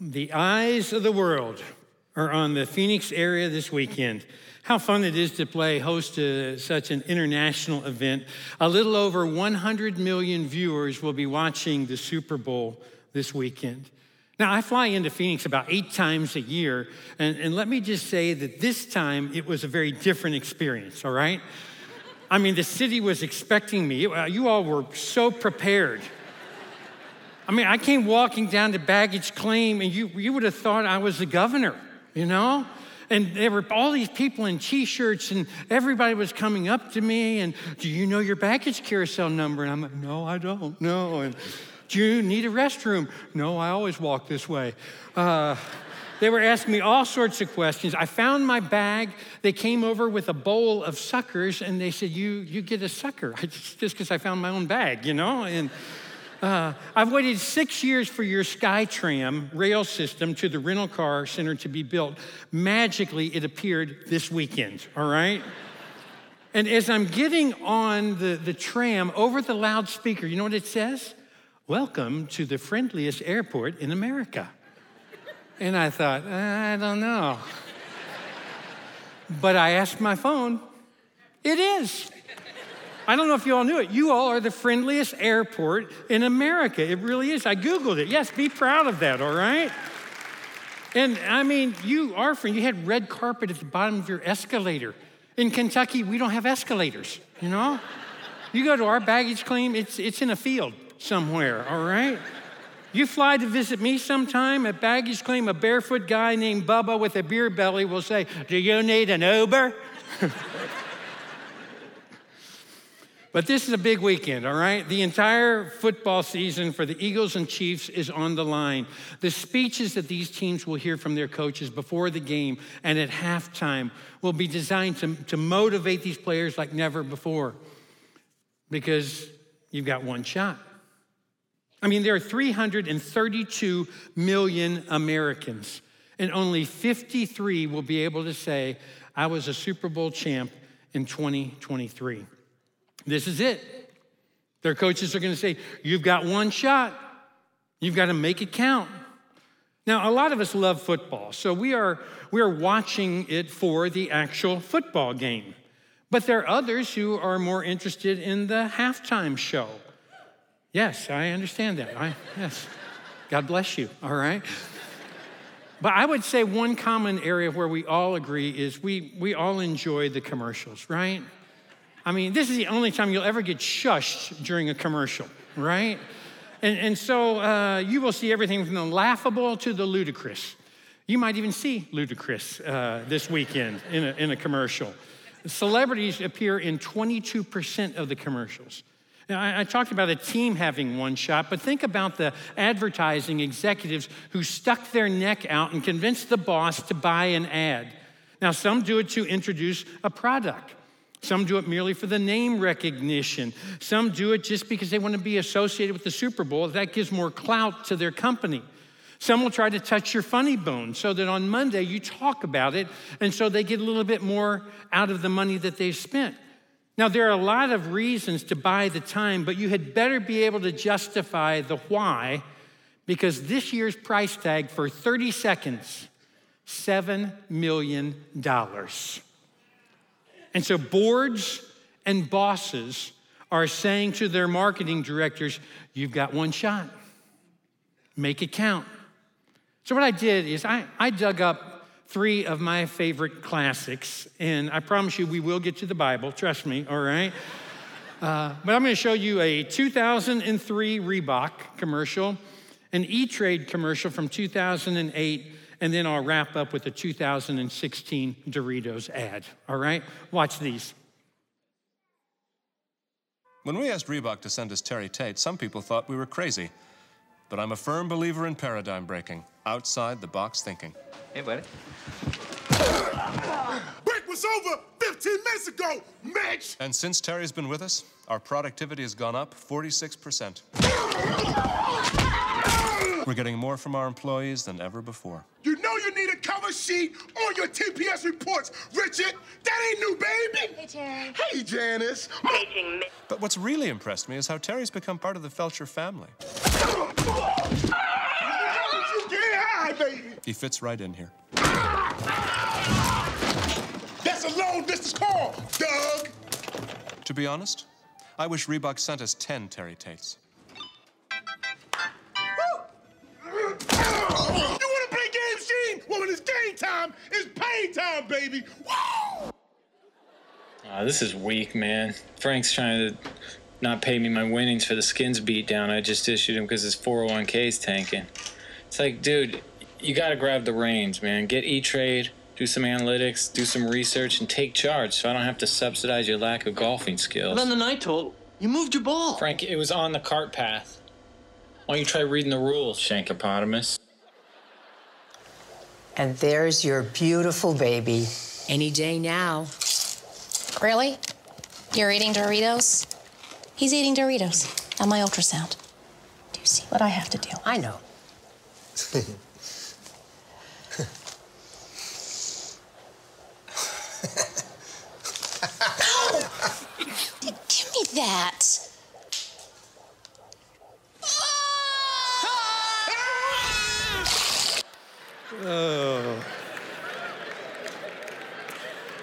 The eyes of the world are on the Phoenix area this weekend. How fun it is to play host to such an international event. A little over 100 million viewers will be watching the Super Bowl this weekend. Now, I fly into Phoenix about eight times a year, and, and let me just say that this time it was a very different experience, all right? I mean, the city was expecting me. You all were so prepared. I mean, I came walking down to baggage claim, and you, you would have thought I was the governor, you know? And there were all these people in t shirts, and everybody was coming up to me, and do you know your baggage carousel number? And I'm like, no, I don't, no. And do you need a restroom? No, I always walk this way. Uh, they were asking me all sorts of questions. I found my bag. They came over with a bowl of suckers and they said, You, you get a sucker. just because I found my own bag, you know? And uh, I've waited six years for your SkyTram rail system to the rental car center to be built. Magically, it appeared this weekend, all right? and as I'm getting on the, the tram over the loudspeaker, you know what it says? Welcome to the friendliest airport in America. And I thought, I don't know. But I asked my phone, it is. I don't know if you all knew it. You all are the friendliest airport in America. It really is. I Googled it. Yes, be proud of that, all right? And I mean, you are friend. You had red carpet at the bottom of your escalator. In Kentucky, we don't have escalators, you know? You go to our baggage claim, it's, it's in a field somewhere, all right? You fly to visit me sometime at baggage claim, a barefoot guy named Bubba with a beer belly will say, Do you need an Uber? but this is a big weekend, all right? The entire football season for the Eagles and Chiefs is on the line. The speeches that these teams will hear from their coaches before the game and at halftime will be designed to, to motivate these players like never before because you've got one shot. I mean, there are 332 million Americans, and only 53 will be able to say, I was a Super Bowl champ in 2023. This is it. Their coaches are going to say, You've got one shot, you've got to make it count. Now, a lot of us love football, so we are, we are watching it for the actual football game. But there are others who are more interested in the halftime show Yes, I understand that. I, yes. God bless you, all right? But I would say one common area where we all agree is we, we all enjoy the commercials, right? I mean, this is the only time you'll ever get shushed during a commercial, right? And, and so uh, you will see everything from the laughable to the ludicrous. You might even see Ludacris uh, this weekend in a, in a commercial. Celebrities appear in 22% of the commercials. Now, I, I talked about a team having one shot, but think about the advertising executives who stuck their neck out and convinced the boss to buy an ad. Now, some do it to introduce a product. Some do it merely for the name recognition. Some do it just because they want to be associated with the Super Bowl. That gives more clout to their company. Some will try to touch your funny bone so that on Monday you talk about it, and so they get a little bit more out of the money that they've spent. Now, there are a lot of reasons to buy the time, but you had better be able to justify the why because this year's price tag for 30 seconds, $7 million. And so boards and bosses are saying to their marketing directors, You've got one shot, make it count. So, what I did is I, I dug up three of my favorite classics. And I promise you, we will get to the Bible, trust me, all right? Uh, but I'm going to show you a 2003 Reebok commercial, an E Trade commercial from 2008, and then I'll wrap up with a 2016 Doritos ad, all right? Watch these. When we asked Reebok to send us Terry Tate, some people thought we were crazy. But I'm a firm believer in paradigm breaking, outside the box thinking. Hey, buddy. Break was over 15 minutes ago, Mitch! And since Terry's been with us, our productivity has gone up 46%. We're getting more from our employees than ever before. You know you need a cover sheet on your TPS reports, Richard. That ain't new, baby. Hey, Terry. Hey, Janice. But what's really impressed me is how Terry's become part of the Felcher family. You can't baby. He fits right in here. That's a long distance call, Doug. To be honest, I wish Reebok sent us 10 Terry Tates. When it's game time, it's pain time, baby. Woo! Uh, this is weak, man. Frank's trying to not pay me my winnings for the skins beatdown I just issued him because his 401k is tanking. It's like, dude, you got to grab the reins, man. Get E Trade, do some analytics, do some research, and take charge so I don't have to subsidize your lack of golfing skills. Then the night told you moved your ball. Frank, it was on the cart path. Why don't you try reading the rules, Shankopotamus? And there's your beautiful baby. Any day now. Really? You're eating Doritos? He's eating Doritos on my ultrasound. Do you see what I have to do? I know. Oh, give me that.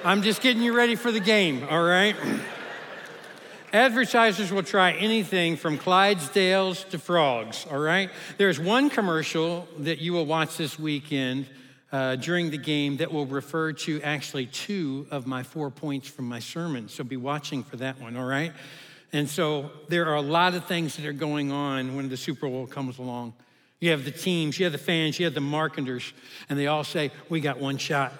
I'm just getting you ready for the game, all right? Advertisers will try anything from Clydesdales to frogs, all right? There's one commercial that you will watch this weekend uh, during the game that will refer to actually two of my four points from my sermon. So be watching for that one, all right? And so there are a lot of things that are going on when the Super Bowl comes along. You have the teams, you have the fans, you have the marketers, and they all say, We got one shot.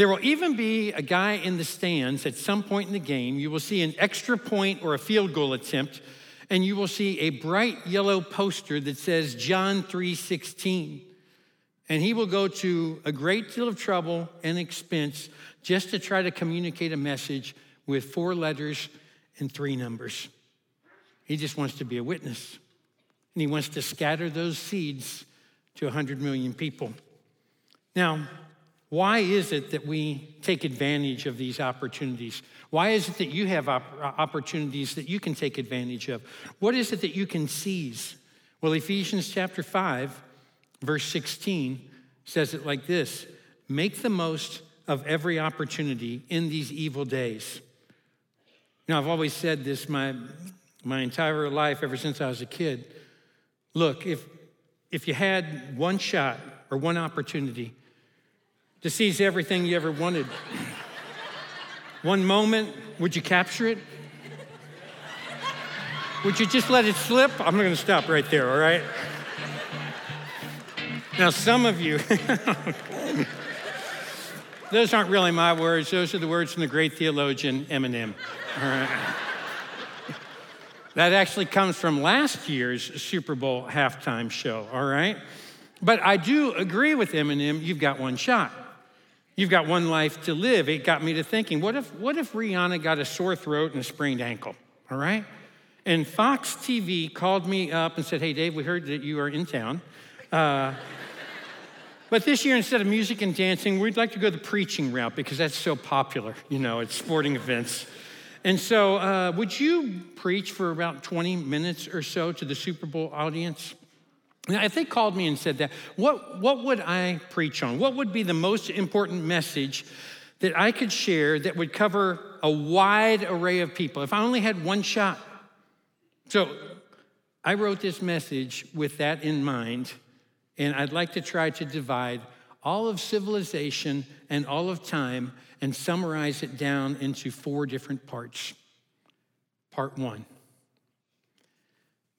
There will even be a guy in the stands at some point in the game. You will see an extra point or a field goal attempt, and you will see a bright yellow poster that says John 3:16. And he will go to a great deal of trouble and expense just to try to communicate a message with four letters and three numbers. He just wants to be a witness. And he wants to scatter those seeds to 100 million people. Now, why is it that we take advantage of these opportunities? Why is it that you have op- opportunities that you can take advantage of? What is it that you can seize? Well, Ephesians chapter 5, verse 16 says it like this Make the most of every opportunity in these evil days. Now, I've always said this my, my entire life, ever since I was a kid. Look, if, if you had one shot or one opportunity, to seize everything you ever wanted. One moment, would you capture it? Would you just let it slip? I'm going to stop right there, all right? Now, some of you, those aren't really my words, those are the words from the great theologian Eminem, all right? That actually comes from last year's Super Bowl halftime show, all right? But I do agree with Eminem, you've got one shot. You've got one life to live. It got me to thinking, what if, what if Rihanna got a sore throat and a sprained ankle? All right? And Fox TV called me up and said, hey, Dave, we heard that you are in town. Uh, but this year, instead of music and dancing, we'd like to go the preaching route because that's so popular, you know, at sporting events. And so, uh, would you preach for about 20 minutes or so to the Super Bowl audience? If they called me and said that, what, what would I preach on? What would be the most important message that I could share that would cover a wide array of people if I only had one shot? So I wrote this message with that in mind, and I'd like to try to divide all of civilization and all of time and summarize it down into four different parts. Part one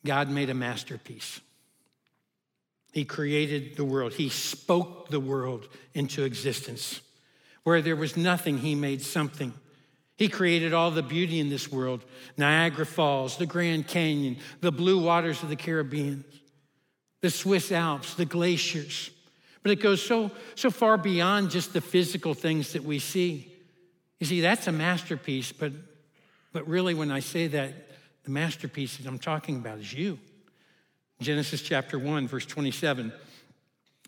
God made a masterpiece. He created the world. He spoke the world into existence. Where there was nothing, He made something. He created all the beauty in this world Niagara Falls, the Grand Canyon, the blue waters of the Caribbean, the Swiss Alps, the glaciers. But it goes so, so far beyond just the physical things that we see. You see, that's a masterpiece, but, but really, when I say that, the masterpiece that I'm talking about is you. Genesis chapter 1, verse 27.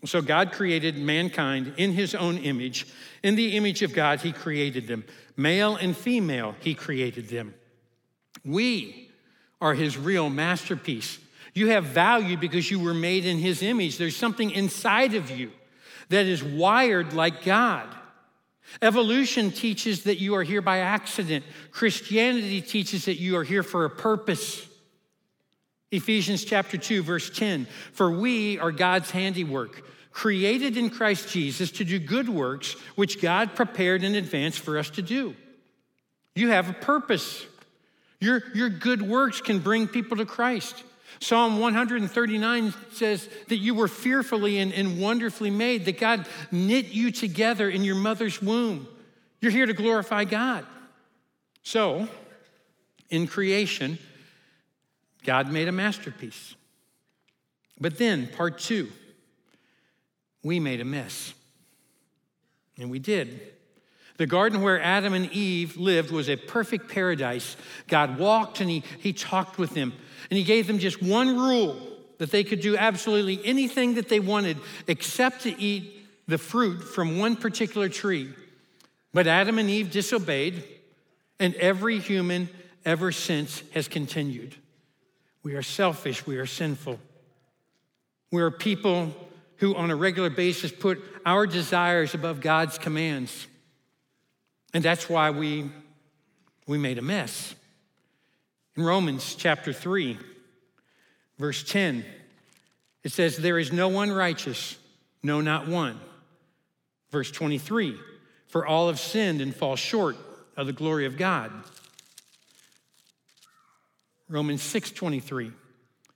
So God created mankind in his own image. In the image of God, he created them. Male and female, he created them. We are his real masterpiece. You have value because you were made in His image. There's something inside of you that is wired like God. Evolution teaches that you are here by accident. Christianity teaches that you are here for a purpose. Ephesians chapter 2 verse 10, for we are God's handiwork, created in Christ Jesus to do good works which God prepared in advance for us to do. You have a purpose. Your, your good works can bring people to Christ. Psalm 139 says that you were fearfully and, and, wonderfully made, that God knit you together in your mother's womb. You're here to glorify God. So, in creation, God made a masterpiece. But then, part two, we made a mess. And we did. The garden where Adam and Eve lived was a perfect paradise. God walked and he, he talked with them, and He gave them just one rule that they could do absolutely anything that they wanted except to eat the fruit from one particular tree. But Adam and Eve disobeyed, and every human ever since has continued. We are selfish, we are sinful. We are people who, on a regular basis, put our desires above God's commands. And that's why we, we made a mess. In Romans chapter 3, verse 10, it says, There is no one righteous, no, not one. Verse 23, For all have sinned and fall short of the glory of God. Romans 6:23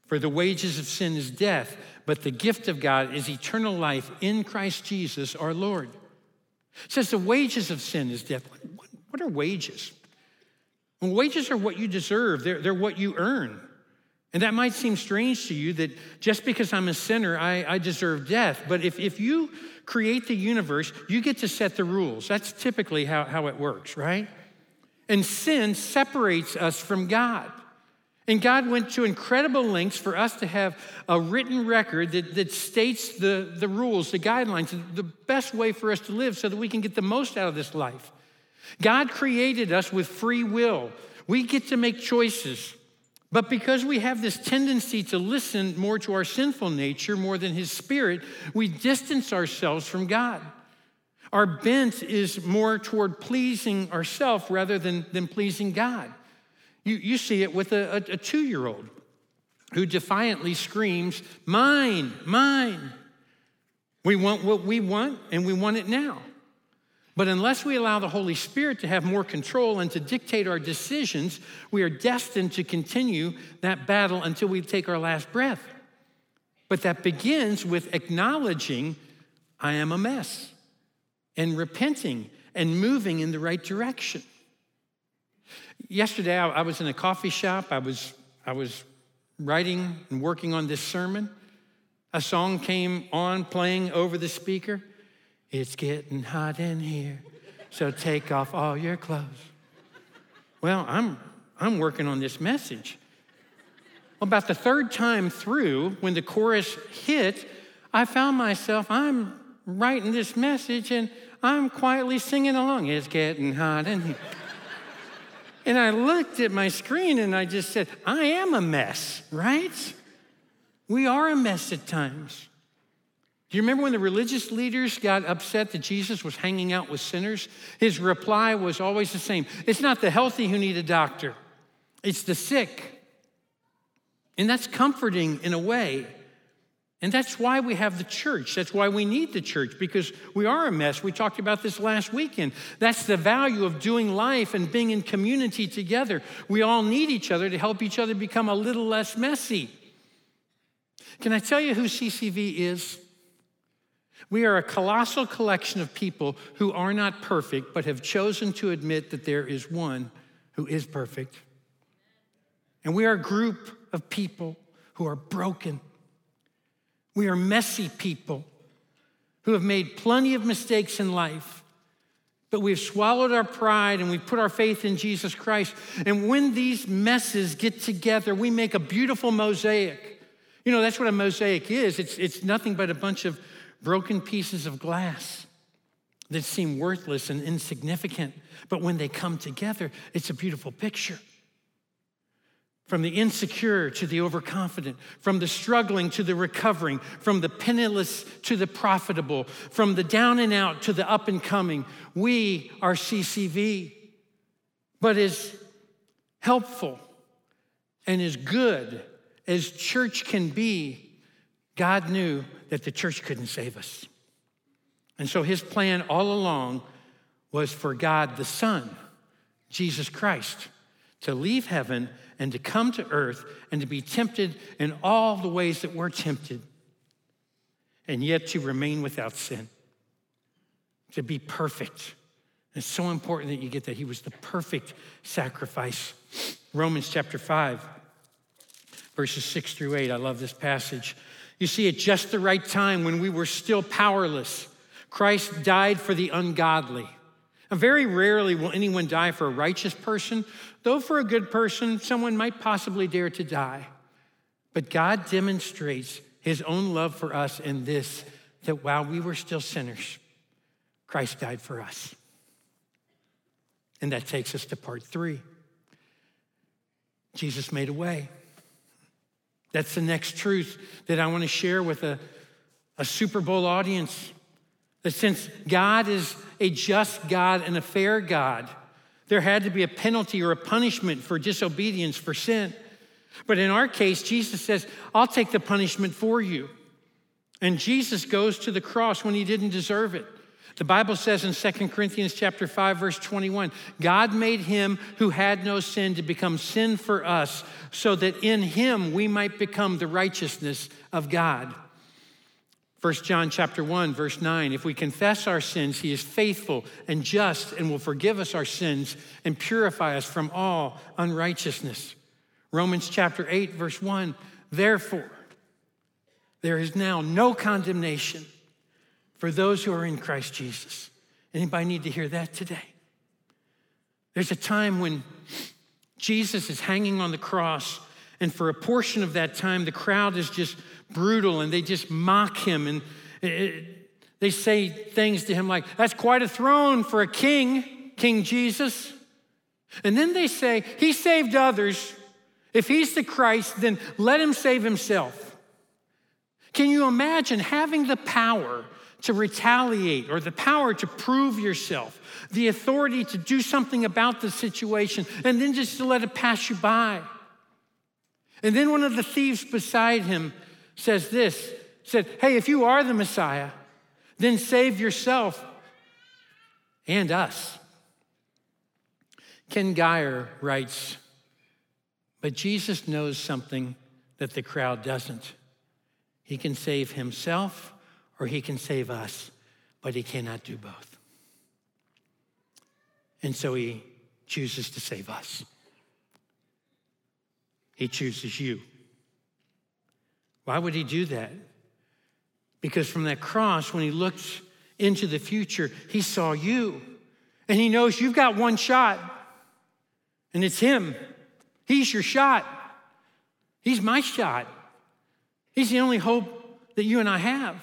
For the wages of sin is death but the gift of God is eternal life in Christ Jesus our Lord. It says the wages of sin is death. What are wages? Well, wages are what you deserve, they're, they're what you earn. And that might seem strange to you that just because I'm a sinner, I, I deserve death. But if, if you create the universe, you get to set the rules. That's typically how, how it works, right? And sin separates us from God. And God went to incredible lengths for us to have a written record that, that states the, the rules, the guidelines, the best way for us to live so that we can get the most out of this life. God created us with free will. We get to make choices. But because we have this tendency to listen more to our sinful nature more than His Spirit, we distance ourselves from God. Our bent is more toward pleasing ourselves rather than, than pleasing God. You, you see it with a, a, a two year old who defiantly screams, Mine, mine. We want what we want and we want it now. But unless we allow the Holy Spirit to have more control and to dictate our decisions, we are destined to continue that battle until we take our last breath. But that begins with acknowledging I am a mess and repenting and moving in the right direction. Yesterday, I, was in a coffee shop. I was, I was writing and working on this sermon. A song came on playing over the speaker. It's getting hot in here, so take off all your clothes. Well, I'm, I'm working on this message. About the third time through, when the chorus hit, I found myself, I'm writing this message and I'm quietly singing along. It's getting hot in here. And I looked at my screen and I just said, I am a mess, right? We are a mess at times. Do you remember when the religious leaders got upset that Jesus was hanging out with sinners? His reply was always the same It's not the healthy who need a doctor, it's the sick. And that's comforting in a way. And that's why we have the church. That's why we need the church, because we are a mess. We talked about this last weekend. That's the value of doing life and being in community together. We all need each other to help each other become a little less messy. Can I tell you who CCV is? We are a colossal collection of people who are not perfect, but have chosen to admit that there is one who is perfect. And we are a group of people who are broken we are messy people who have made plenty of mistakes in life, but we've swallowed our pride and we've put our faith in Jesus Christ. And when these messes get together, we make a beautiful mosaic. You know, that's what a mosaic is it's, it's nothing but a bunch of broken pieces of glass that seem worthless and insignificant, but when they come together, it's a beautiful picture. From the insecure to the overconfident, from the struggling to the recovering, from the penniless to the profitable, from the down and out to the up and coming. We are CCV, but as helpful and as good as church can be, God knew that the church couldn't save us. And so his plan all along was for God the Son, Jesus Christ, to leave heaven and to come to earth and to be tempted in all the ways that we're tempted, and yet to remain without sin, to be perfect. It's so important that you get that. He was the perfect sacrifice. Romans chapter 5, verses 6 through 8. I love this passage. You see, at just the right time when we were still powerless, Christ died for the ungodly. Very rarely will anyone die for a righteous person, though for a good person, someone might possibly dare to die. But God demonstrates his own love for us in this that while we were still sinners, Christ died for us. And that takes us to part three Jesus made a way. That's the next truth that I want to share with a, a Super Bowl audience. That since God is a just God and a fair God, there had to be a penalty or a punishment for disobedience, for sin. But in our case, Jesus says, I'll take the punishment for you. And Jesus goes to the cross when he didn't deserve it. The Bible says in 2 Corinthians chapter 5 verse 21, God made him who had no sin to become sin for us so that in him we might become the righteousness of God. 1 John chapter 1 verse 9 if we confess our sins he is faithful and just and will forgive us our sins and purify us from all unrighteousness. Romans chapter 8 verse 1 therefore there is now no condemnation for those who are in Christ Jesus. Anybody need to hear that today? There's a time when Jesus is hanging on the cross and for a portion of that time the crowd is just brutal and they just mock him and it, they say things to him like, That's quite a throne for a king, King Jesus. And then they say, He saved others. If he's the Christ, then let him save himself. Can you imagine having the power to retaliate or the power to prove yourself, the authority to do something about the situation, and then just to let it pass you by? And then one of the thieves beside him says this said, Hey, if you are the Messiah, then save yourself and us. Ken Gire writes, But Jesus knows something that the crowd doesn't. He can save himself or he can save us, but he cannot do both. And so he chooses to save us. He chooses you. Why would he do that? Because from that cross, when he looked into the future, he saw you. And he knows you've got one shot, and it's him. He's your shot. He's my shot. He's the only hope that you and I have.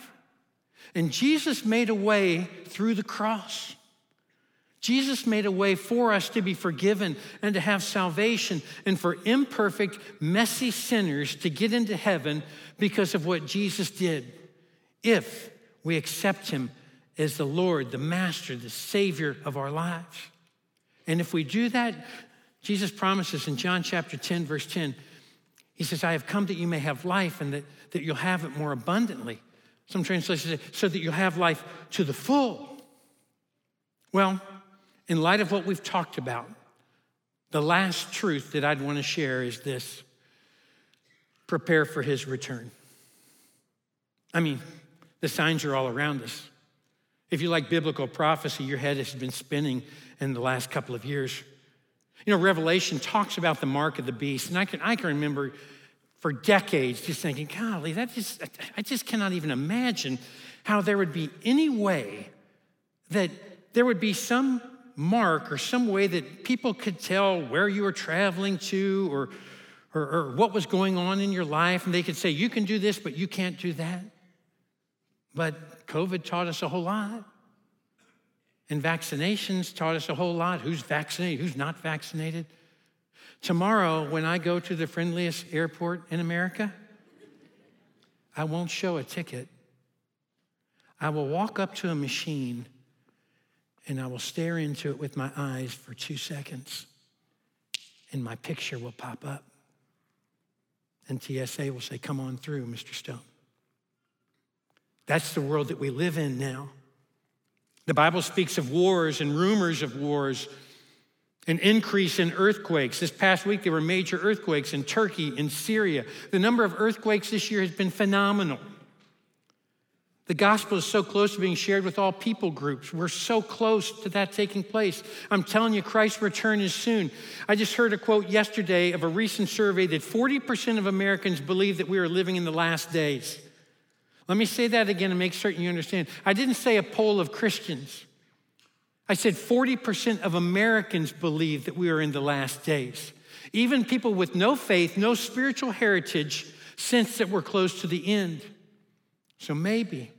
And Jesus made a way through the cross. Jesus made a way for us to be forgiven and to have salvation, and for imperfect, messy sinners to get into heaven because of what Jesus did. If we accept Him as the Lord, the Master, the Savior of our lives. And if we do that, Jesus promises in John chapter 10, verse 10, He says, I have come that you may have life and that, that you'll have it more abundantly. Some translations say, so that you'll have life to the full. Well, in light of what we've talked about, the last truth that I'd want to share is this prepare for his return. I mean, the signs are all around us. If you like biblical prophecy, your head has been spinning in the last couple of years. You know, Revelation talks about the mark of the beast, and I can, I can remember for decades just thinking, golly, that just, I just cannot even imagine how there would be any way that there would be some mark or some way that people could tell where you were traveling to or, or, or, what was going on in your life. And they could say, you can do this, but you can't do that. But COVID taught us a whole lot. And vaccinations taught us a whole lot who's vaccinated, who's not vaccinated. Tomorrow, when I go to the friendliest airport in America, I won't show a ticket. I will walk up to a machine and I will stare into it with my eyes for two seconds, and my picture will pop up. And TSA will say, Come on through, Mr. Stone. That's the world that we live in now. The Bible speaks of wars and rumors of wars, an increase in earthquakes. This past week, there were major earthquakes in Turkey and Syria. The number of earthquakes this year has been phenomenal. The gospel is so close to being shared with all people groups. We're so close to that taking place. I'm telling you, Christ's return is soon. I just heard a quote yesterday of a recent survey that 40% of Americans believe that we are living in the last days. Let me say that again and make certain you understand. I didn't say a poll of Christians. I said 40% of Americans believe that we are in the last days. Even people with no faith, no spiritual heritage, sense that we're close to the end. So maybe,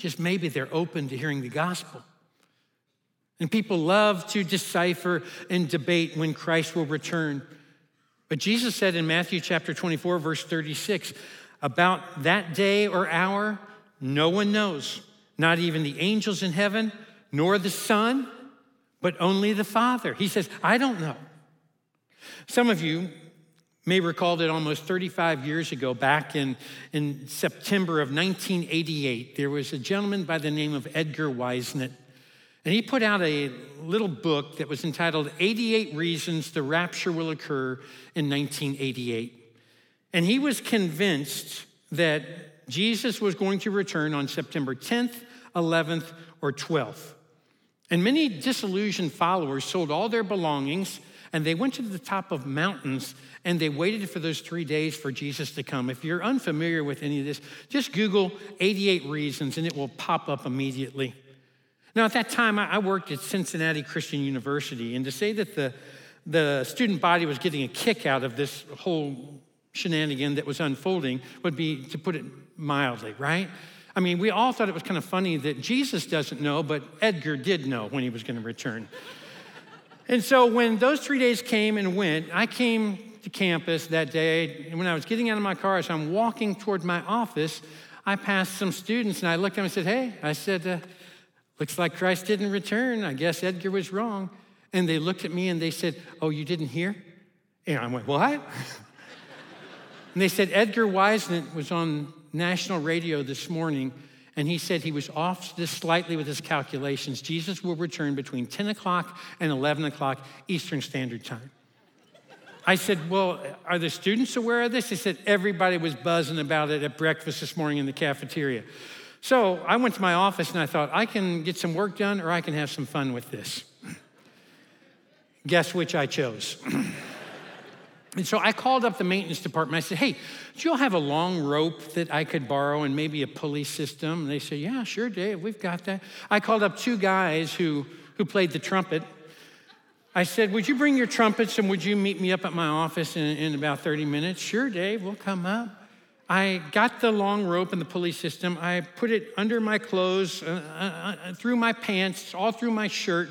just maybe they're open to hearing the gospel. And people love to decipher and debate when Christ will return. But Jesus said in Matthew chapter 24, verse 36, about that day or hour, no one knows, not even the angels in heaven, nor the Son, but only the Father. He says, I don't know. Some of you may recall that almost 35 years ago, back in, in September of 1988, there was a gentleman by the name of Edgar Whisenant. And he put out a little book that was entitled 88 Reasons the Rapture Will Occur in 1988. And he was convinced that Jesus was going to return on September 10th, 11th, or 12th. And many disillusioned followers sold all their belongings and they went to the top of mountains and they waited for those three days for Jesus to come. If you're unfamiliar with any of this, just Google 88 reasons and it will pop up immediately. Now, at that time, I worked at Cincinnati Christian University, and to say that the, the student body was getting a kick out of this whole shenanigan that was unfolding would be to put it mildly, right? I mean, we all thought it was kind of funny that Jesus doesn't know, but Edgar did know when he was going to return. and so when those three days came and went, I came to campus that day, and when I was getting out of my car, as I'm walking toward my office, I passed some students, and I looked at them and said, Hey, I said, uh, looks like Christ didn't return. I guess Edgar was wrong. And they looked at me and they said, Oh, you didn't hear? And I went, What? And they said Edgar Whisenant was on national radio this morning, and he said he was off just slightly with his calculations. Jesus will return between 10 o'clock and 11 o'clock Eastern Standard Time. I said, Well, are the students aware of this? They said everybody was buzzing about it at breakfast this morning in the cafeteria. So I went to my office and I thought, I can get some work done or I can have some fun with this. Guess which I chose. And so I called up the maintenance department. I said, hey, do you all have a long rope that I could borrow and maybe a pulley system? And they said, yeah, sure, Dave, we've got that. I called up two guys who, who played the trumpet. I said, would you bring your trumpets and would you meet me up at my office in, in about 30 minutes? Sure, Dave, we'll come up. I got the long rope and the pulley system. I put it under my clothes, uh, uh, uh through my pants, all through my shirt.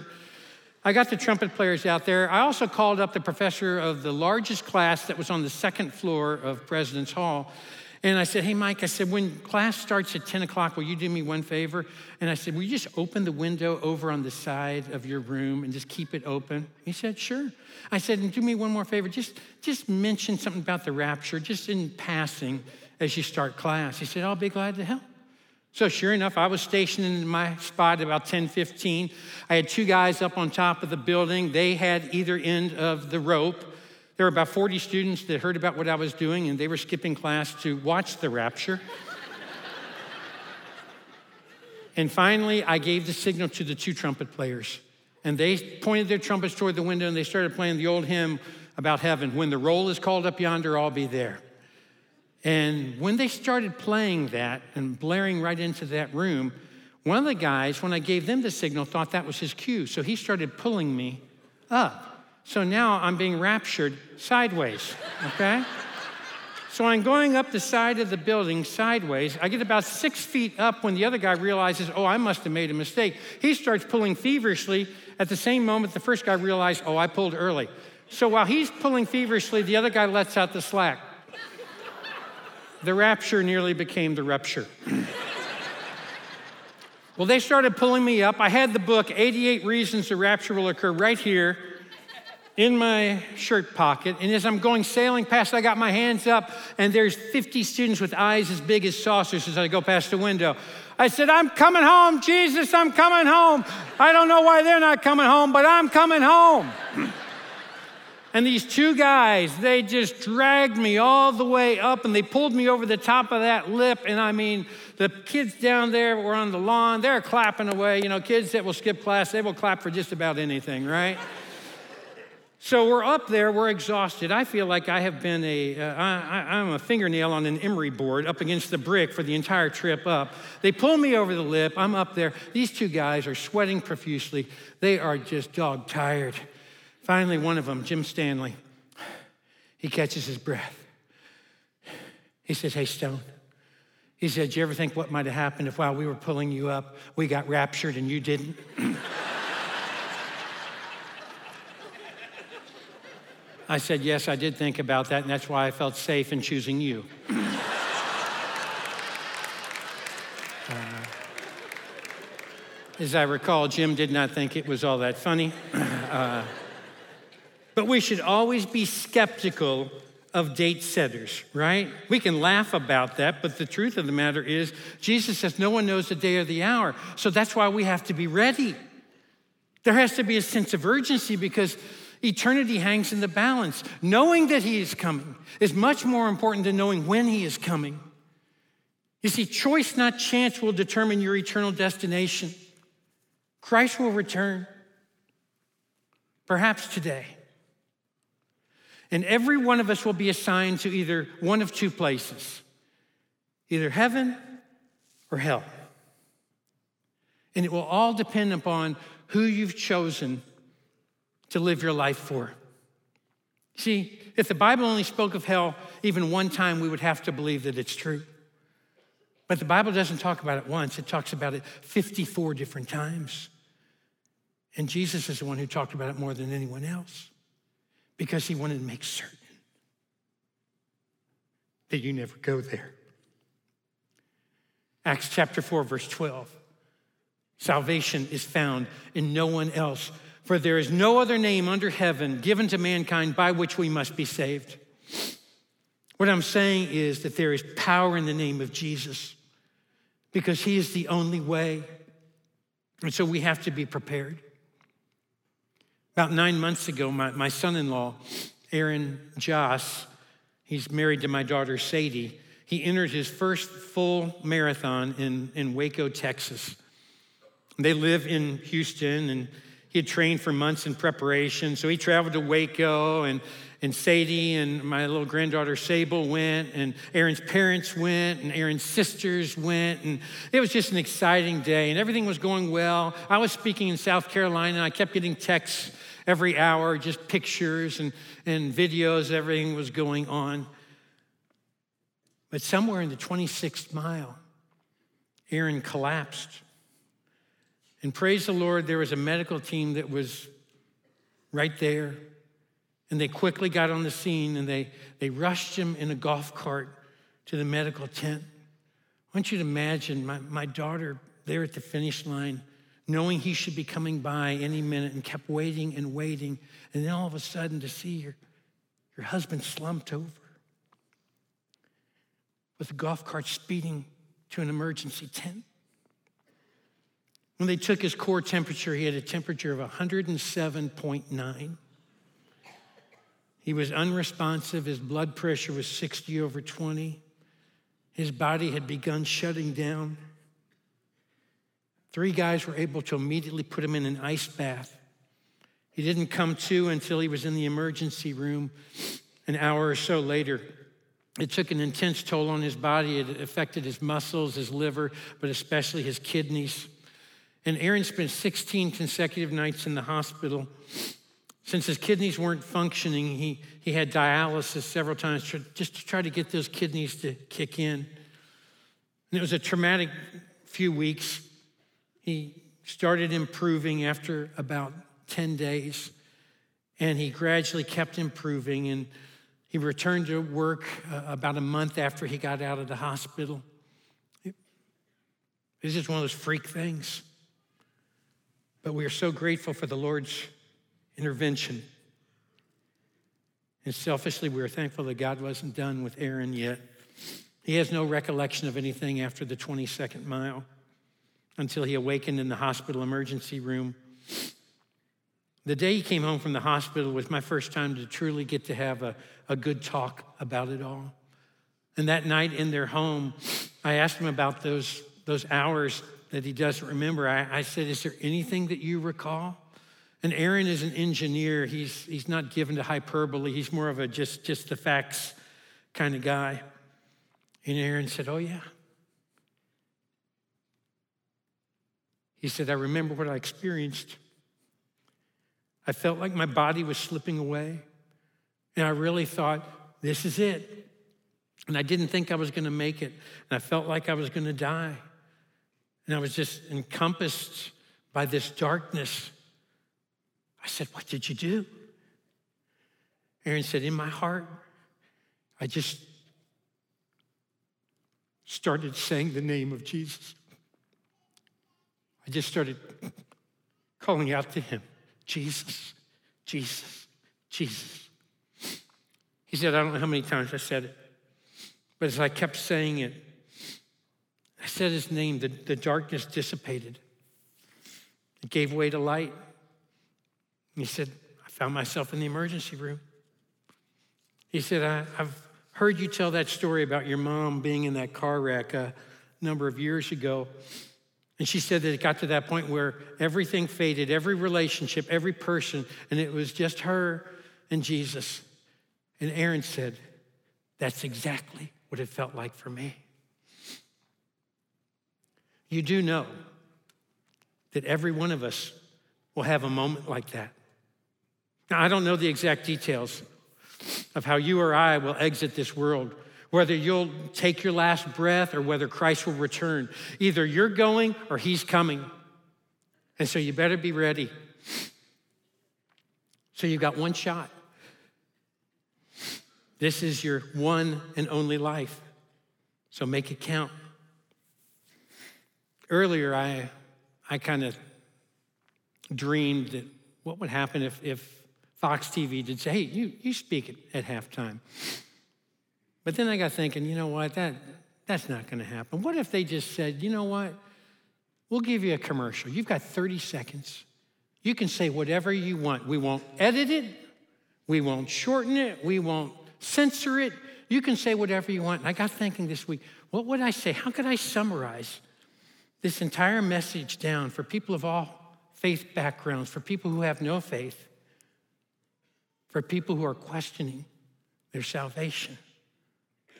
I got the trumpet players out there. I also called up the professor of the largest class that was on the second floor of President's Hall. And I said, Hey, Mike, I said, when class starts at 10 o'clock, will you do me one favor? And I said, Will you just open the window over on the side of your room and just keep it open? He said, Sure. I said, And do me one more favor. Just, just mention something about the rapture, just in passing as you start class. He said, I'll be glad to help. So sure enough, I was stationed in my spot about 10, 15. I had two guys up on top of the building. They had either end of the rope. There were about 40 students that heard about what I was doing, and they were skipping class to watch the rapture. and finally, I gave the signal to the two trumpet players. And they pointed their trumpets toward the window and they started playing the old hymn about heaven. When the roll is called up yonder, I'll be there. And when they started playing that and blaring right into that room, one of the guys, when I gave them the signal, thought that was his cue. So he started pulling me up. So now I'm being raptured sideways, okay? so I'm going up the side of the building sideways. I get about six feet up when the other guy realizes, oh, I must have made a mistake. He starts pulling feverishly. At the same moment, the first guy realized, oh, I pulled early. So while he's pulling feverishly, the other guy lets out the slack. The rapture nearly became the rupture. well, they started pulling me up. I had the book, 88 Reasons the Rapture Will Occur, right here in my shirt pocket. And as I'm going sailing past, I got my hands up, and there's 50 students with eyes as big as saucers as I go past the window. I said, I'm coming home, Jesus, I'm coming home. I don't know why they're not coming home, but I'm coming home. and these two guys, they just dragged me all the way up and they pulled me over the top of that lip. And I mean, the kids down there were on the lawn, they're clapping away. You know, kids that will skip class, they will clap for just about anything, right? So we're up there, we're exhausted. I feel like I have been a, uh, I, I'm a fingernail on an emery board up against the brick for the entire trip up. They pull me over the lip, I'm up there. These two guys are sweating profusely. They are just dog tired. Finally, one of them, Jim Stanley, he catches his breath. He says, Hey, Stone. He said, Do You ever think what might have happened if while we were pulling you up, we got raptured and you didn't? I said, Yes, I did think about that, and that's why I felt safe in choosing you. uh, as I recall, Jim did not think it was all that funny. Uh, but we should always be skeptical of date setters, right? We can laugh about that, but the truth of the matter is, Jesus says no one knows the day or the hour. So that's why we have to be ready. There has to be a sense of urgency because Eternity hangs in the balance. Knowing that He is coming is much more important than knowing when He is coming. You see, choice, not chance, will determine your eternal destination. Christ will return, perhaps today. And every one of us will be assigned to either one of two places either heaven or hell. And it will all depend upon who you've chosen to live your life for. See, if the Bible only spoke of hell even one time, we would have to believe that it's true. But the Bible doesn't talk about it once, it talks about it 54 different times. And Jesus is the one who talked about it more than anyone else because he wanted to make certain that you never go there. Acts chapter 4, verse 12. Salvation is found in no one else for there is no other name under heaven given to mankind by which we must be saved. What I'm saying is that there is power in the name of Jesus because he is the only way. And so we have to be prepared. About nine months ago, my, my son in law, Aaron Joss, he's married to my daughter Sadie, he entered his first full marathon in, in Waco, Texas. They live in Houston, and he had trained for months in preparation. So he traveled to Waco, and, and Sadie and my little granddaughter Sable went, and Aaron's parents went, and Aaron's sisters went. And it was just an exciting day, and everything was going well. I was speaking in South Carolina, and I kept getting texts every hour, just pictures and, and videos, everything was going on. But somewhere in the 26th mile, Aaron collapsed and praise the Lord, there was a medical team that was right there. And they quickly got on the scene and they, they rushed him in a golf cart to the medical tent. I want you to imagine my, my daughter there at the finish line, knowing he should be coming by any minute and kept waiting and waiting. And then all of a sudden to see your, your husband slumped over with the golf cart speeding to an emergency tent. When they took his core temperature, he had a temperature of 107.9. He was unresponsive. His blood pressure was 60 over 20. His body had begun shutting down. Three guys were able to immediately put him in an ice bath. He didn't come to until he was in the emergency room an hour or so later. It took an intense toll on his body. It affected his muscles, his liver, but especially his kidneys. And Aaron spent 16 consecutive nights in the hospital. Since his kidneys weren't functioning, he, he had dialysis several times just to try to get those kidneys to kick in. And it was a traumatic few weeks. He started improving after about 10 days. And he gradually kept improving. And he returned to work uh, about a month after he got out of the hospital. It was just one of those freak things. But we are so grateful for the Lord's intervention. And selfishly, we are thankful that God wasn't done with Aaron yet. He has no recollection of anything after the 22nd mile until he awakened in the hospital emergency room. The day he came home from the hospital was my first time to truly get to have a, a good talk about it all. And that night in their home, I asked him about those, those hours that he doesn't remember. I, I said, Is there anything that you recall? And Aaron is an engineer. He's, he's not given to hyperbole. He's more of a just, just the facts kind of guy. And Aaron said, Oh, yeah. He said, I remember what I experienced. I felt like my body was slipping away. And I really thought, this is it. And I didn't think I was going to make it. And I felt like I was going to die. And I was just encompassed by this darkness. I said, What did you do? Aaron said, In my heart, I just started saying the name of Jesus. I just started calling out to him Jesus, Jesus, Jesus. He said, I don't know how many times I said it, but as I kept saying it, I said his name, the, the darkness dissipated. It gave way to light. He said, I found myself in the emergency room. He said, I, have heard you tell that story about your mom being in that car wreck a number of years ago. And she said that it got to that point where everything faded, every relationship, every person, and it was just her and Jesus. And Aaron said, That's exactly what it felt like for me. You do know that every one of us will have a moment like that. Now, I don't know the exact details of how you or I will exit this world whether you'll take your last breath or whether Christ will return. Either you're going or he's coming. And so you better be ready. So you've got one shot. This is your one and only life. So make it count. Earlier, I, I kind of dreamed that what would happen if, if Fox TV did say, hey, you, you speak at, at halftime. But then I got thinking, you know what, that, that's not going to happen. What if they just said, you know what, we'll give you a commercial. You've got 30 seconds. You can say whatever you want. We won't edit it, we won't shorten it, we won't censor it. You can say whatever you want. And I got thinking this week, what would I say? How could I summarize this entire message down for people of all faith backgrounds, for people who have no faith, for people who are questioning their salvation?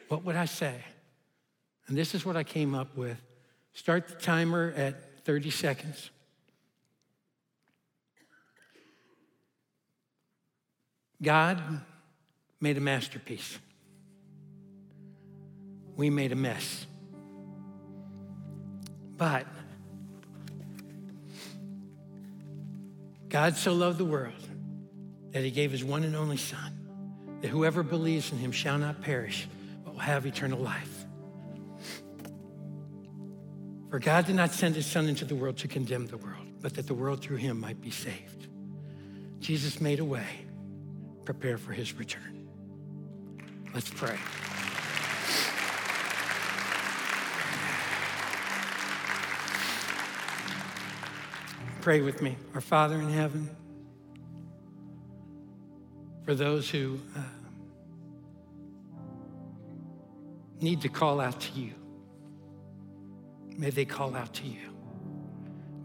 what would I say? And this is what I came up with. Start the timer at 30 seconds. God made a masterpiece. We made a mess. But God so loved the world that he gave his one and only Son, that whoever believes in him shall not perish, but will have eternal life. For God did not send his Son into the world to condemn the world, but that the world through him might be saved. Jesus made a way, prepare for his return. Let's pray. Pray with me. Our Father in heaven, for those who uh, need to call out to you, may they call out to you.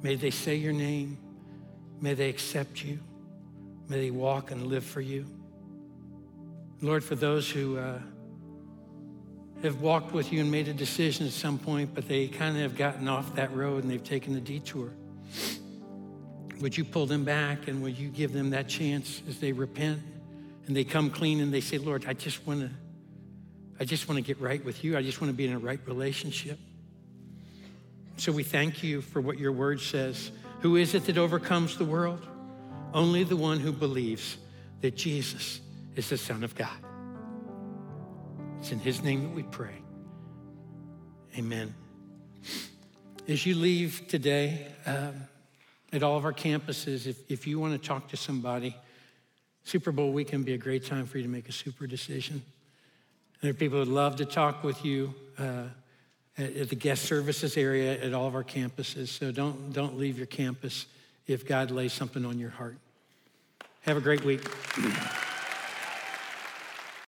May they say your name. May they accept you. May they walk and live for you. Lord, for those who uh, have walked with you and made a decision at some point, but they kind of have gotten off that road and they've taken the detour, would you pull them back and would you give them that chance as they repent and they come clean and they say, Lord, I just want to I just want to get right with you. I just want to be in a right relationship. So we thank you for what your word says. Who is it that overcomes the world? Only the one who believes that Jesus is the Son of God. It's in His name that we pray. Amen. As you leave today, um, at all of our campuses, if, if you want to talk to somebody, Super Bowl week can be a great time for you to make a super decision. There are people who would love to talk with you uh, at, at the guest services area at all of our campuses. So don't, don't leave your campus if God lays something on your heart. Have a great week.